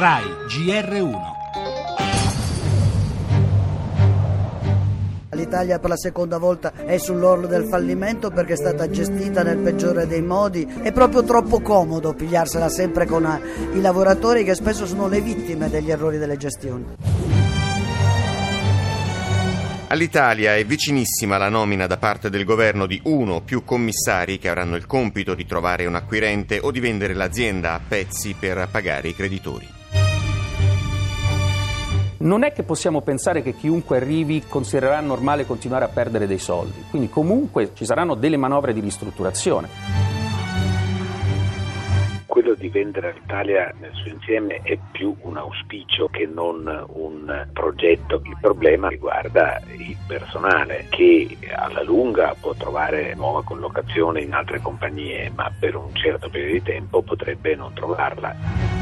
RAI GR1 L'Italia per la seconda volta è sull'orlo del fallimento perché è stata gestita nel peggiore dei modi. È proprio troppo comodo pigliarsela sempre con eh, i lavoratori che spesso sono le vittime degli errori delle gestioni. All'Italia è vicinissima la nomina da parte del governo di uno o più commissari che avranno il compito di trovare un acquirente o di vendere l'azienda a pezzi per pagare i creditori. Non è che possiamo pensare che chiunque arrivi considererà normale continuare a perdere dei soldi, quindi comunque ci saranno delle manovre di ristrutturazione quello di vendere l'Italia nel suo insieme è più un auspicio che non un progetto. Il problema riguarda il personale che alla lunga può trovare nuova collocazione in altre compagnie, ma per un certo periodo di tempo potrebbe non trovarla.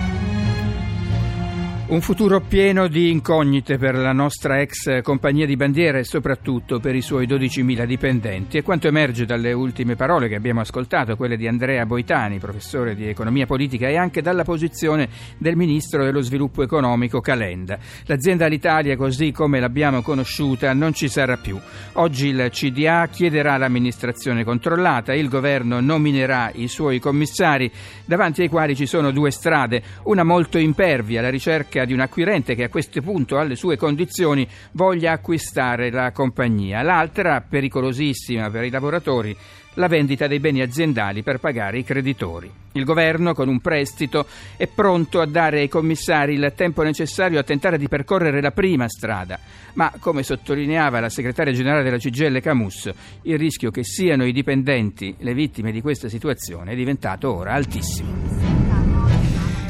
Un futuro pieno di incognite per la nostra ex compagnia di bandiera e soprattutto per i suoi 12.000 dipendenti. E quanto emerge dalle ultime parole che abbiamo ascoltato, quelle di Andrea Boitani, professore di economia politica, e anche dalla posizione del ministro dello sviluppo economico Calenda. L'azienda Alitalia, così come l'abbiamo conosciuta, non ci sarà più. Oggi il CDA chiederà l'amministrazione controllata, il governo nominerà i suoi commissari, davanti ai quali ci sono due strade, una molto impervia, la ricerca ricerca di un acquirente che a questo punto alle sue condizioni voglia acquistare la compagnia. L'altra, pericolosissima per i lavoratori, la vendita dei beni aziendali per pagare i creditori. Il governo, con un prestito, è pronto a dare ai commissari il tempo necessario a tentare di percorrere la prima strada, ma come sottolineava la segretaria generale della CGL Camus, il rischio che siano i dipendenti le vittime di questa situazione è diventato ora altissimo.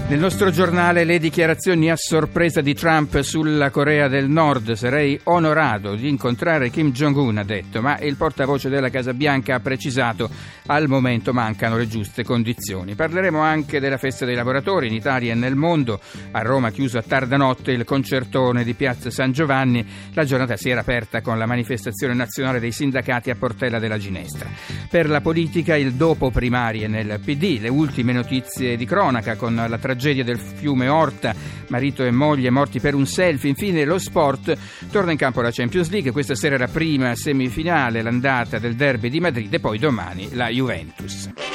Nel nostro giornale le dichiarazioni a sorpresa di Trump sulla Corea del Nord. Sarei onorato di incontrare Kim Jong-un, ha detto, ma il portavoce della Casa Bianca ha precisato al momento mancano le giuste condizioni. Parleremo anche della festa dei lavoratori in Italia e nel mondo. A Roma chiuso a tarda notte il concertone di Piazza San Giovanni. La giornata si era aperta con la manifestazione nazionale dei sindacati a Portella della Ginestra. Per la politica il dopo primarie nel PD, le ultime notizie di cronaca con la tragedia tragedia del fiume Orta, marito e moglie morti per un selfie. Infine lo sport, torna in campo la Champions League, questa sera la prima semifinale, l'andata del derby di Madrid e poi domani la Juventus.